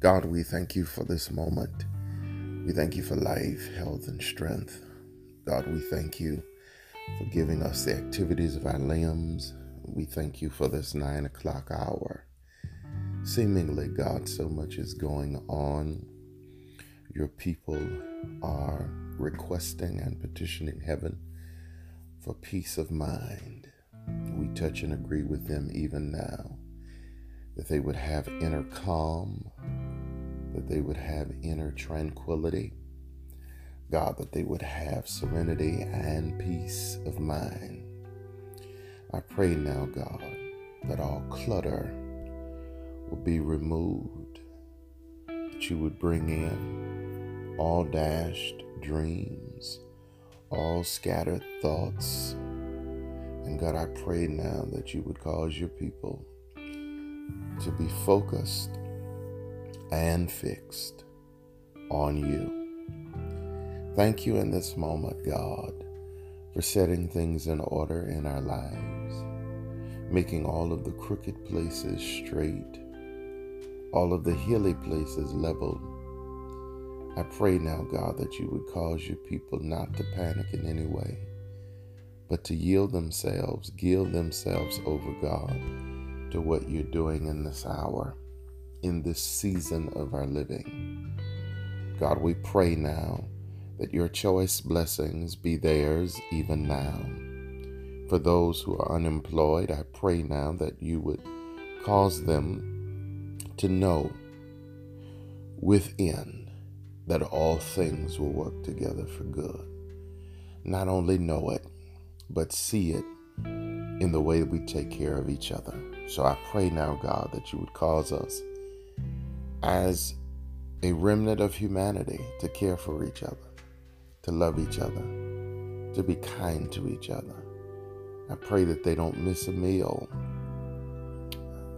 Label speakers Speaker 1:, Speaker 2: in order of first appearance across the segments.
Speaker 1: God, we thank you for this moment. We thank you for life, health, and strength. God, we thank you for giving us the activities of our limbs. We thank you for this nine o'clock hour. Seemingly, God, so much is going on. Your people are requesting and petitioning heaven for peace of mind. We touch and agree with them even now that they would have inner calm, that they would have inner tranquility. God, that they would have serenity and peace of mind. I pray now, God, that all clutter will be removed, that you would bring in all dashed dreams, all scattered thoughts. And God, I pray now that you would cause your people to be focused and fixed on you. Thank you in this moment, God, for setting things in order in our lives, making all of the crooked places straight, all of the hilly places leveled. I pray now, God, that you would cause your people not to panic in any way, but to yield themselves, give themselves over, God, to what you're doing in this hour in this season of our living. God, we pray now that your choice blessings be theirs even now. For those who are unemployed, I pray now that you would cause them to know within that all things will work together for good. Not only know it, but see it in the way we take care of each other. So I pray now, God, that you would cause us as a remnant of humanity to care for each other, to love each other, to be kind to each other. I pray that they don't miss a meal.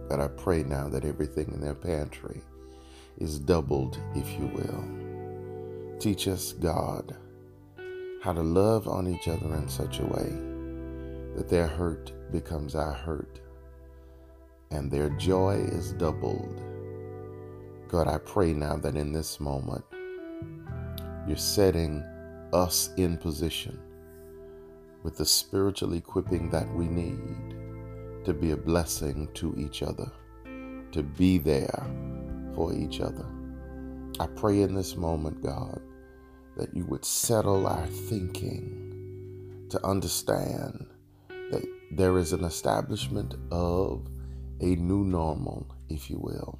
Speaker 1: But I pray now that everything in their pantry is doubled, if you will. Teach us, God, how to love on each other in such a way that their hurt becomes our hurt and their joy is doubled God, I pray now that in this moment, you're setting us in position with the spiritual equipping that we need to be a blessing to each other, to be there for each other. I pray in this moment, God, that you would settle our thinking to understand that there is an establishment of a new normal, if you will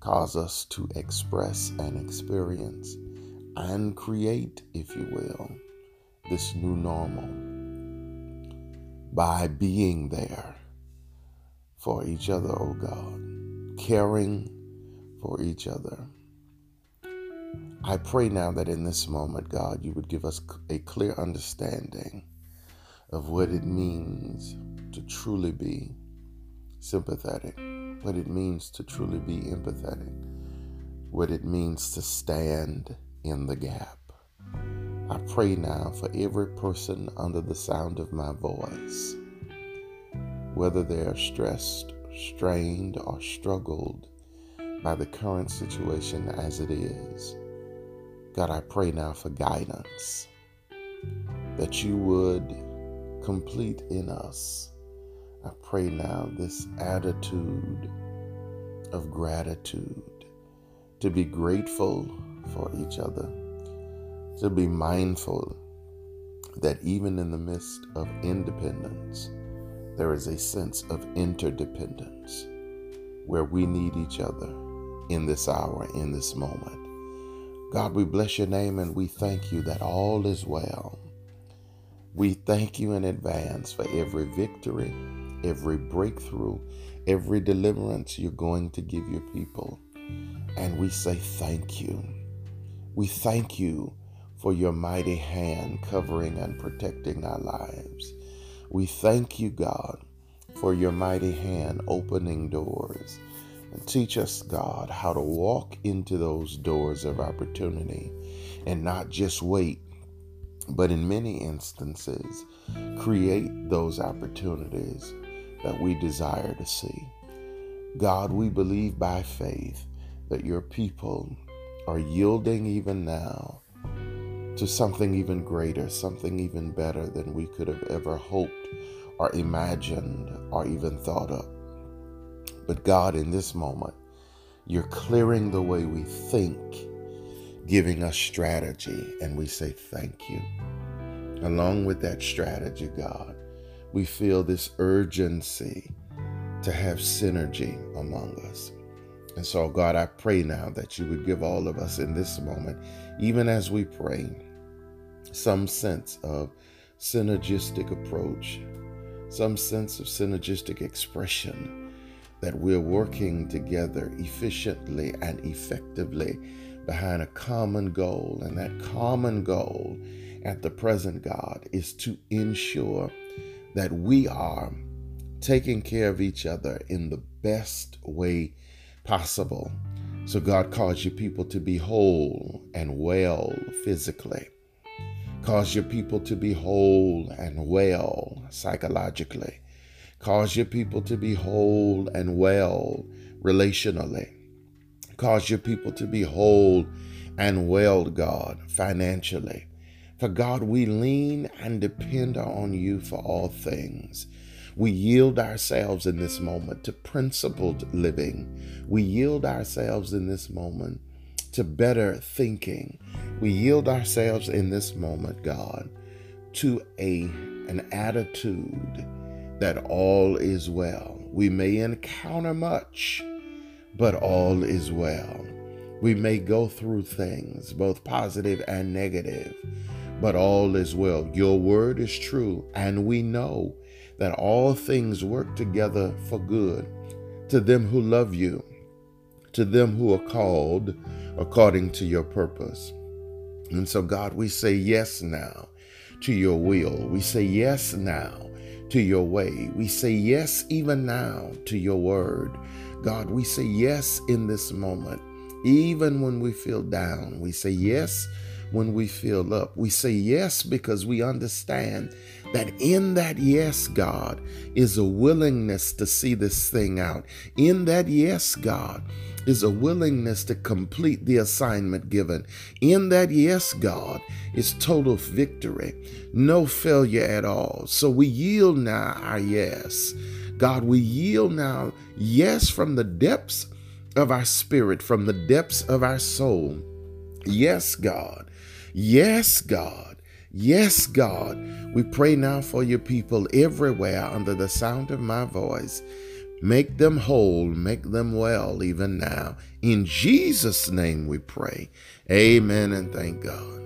Speaker 1: cause us to express and experience and create, if you will, this new normal by being there for each other, oh God, caring for each other. I pray now that in this moment, God, you would give us a clear understanding of what it means to truly be sympathetic what it means to truly be empathetic, what it means to stand in the gap. I pray now for every person under the sound of my voice, whether they are stressed, strained, or struggled by the current situation as it is. God, I pray now for guidance, that you would complete in us I pray now this attitude of gratitude, to be grateful for each other, to be mindful that even in the midst of independence, there is a sense of interdependence where we need each other in this hour, in this moment. God, we bless your name and we thank you that all is well. We thank you in advance for every victory every breakthrough, every deliverance you're going to give your people. And we say thank you. We thank you for your mighty hand covering and protecting our lives. We thank you, God, for your mighty hand opening doors. And teach us, God, how to walk into those doors of opportunity and not just wait, but in many instances, create those opportunities that we desire to see. God, we believe by faith that your people are yielding even now to something even greater, something even better than we could have ever hoped or imagined or even thought of. But God, in this moment, you're clearing the way we think, giving us strategy, and we say thank you. Along with that strategy, God, we feel this urgency to have synergy among us. And so, God, I pray now that you would give all of us in this moment, even as we pray, some sense of synergistic approach, some sense of synergistic expression, that we're working together efficiently and effectively behind a common goal. And that common goal at the present, God, is to ensure that we are taking care of each other in the best way possible. So God calls your people to be whole and well physically. Cause your people to be whole and well psychologically. Cause your people to be whole and well relationally. Cause your people to be whole and well, God, financially. For God, we lean and depend on you for all things. We yield ourselves in this moment to principled living. We yield ourselves in this moment to better thinking. We yield ourselves in this moment, God, to a an attitude that all is well. We may encounter much, but all is well. We may go through things, both positive and negative, but all is well. Your word is true, and we know that all things work together for good to them who love you, to them who are called according to your purpose. And so, God, we say yes now to your will. We say yes now to your way. We say yes even now to your word. God, we say yes in this moment, even when we feel down. We say yes when we feel up. We say yes because we understand that in that yes, God, is a willingness to see this thing out. In that yes, God, is a willingness to complete the assignment given. In that yes, God, is total victory, no failure at all. So we yield now our yes. God, we yield now yes from the depths of our spirit, from the depths of our soul. Yes, God. Yes, God. Yes, God. We pray now for your people everywhere under the sound of my voice. Make them whole, make them well even now. In Jesus' name we pray. Amen and thank God.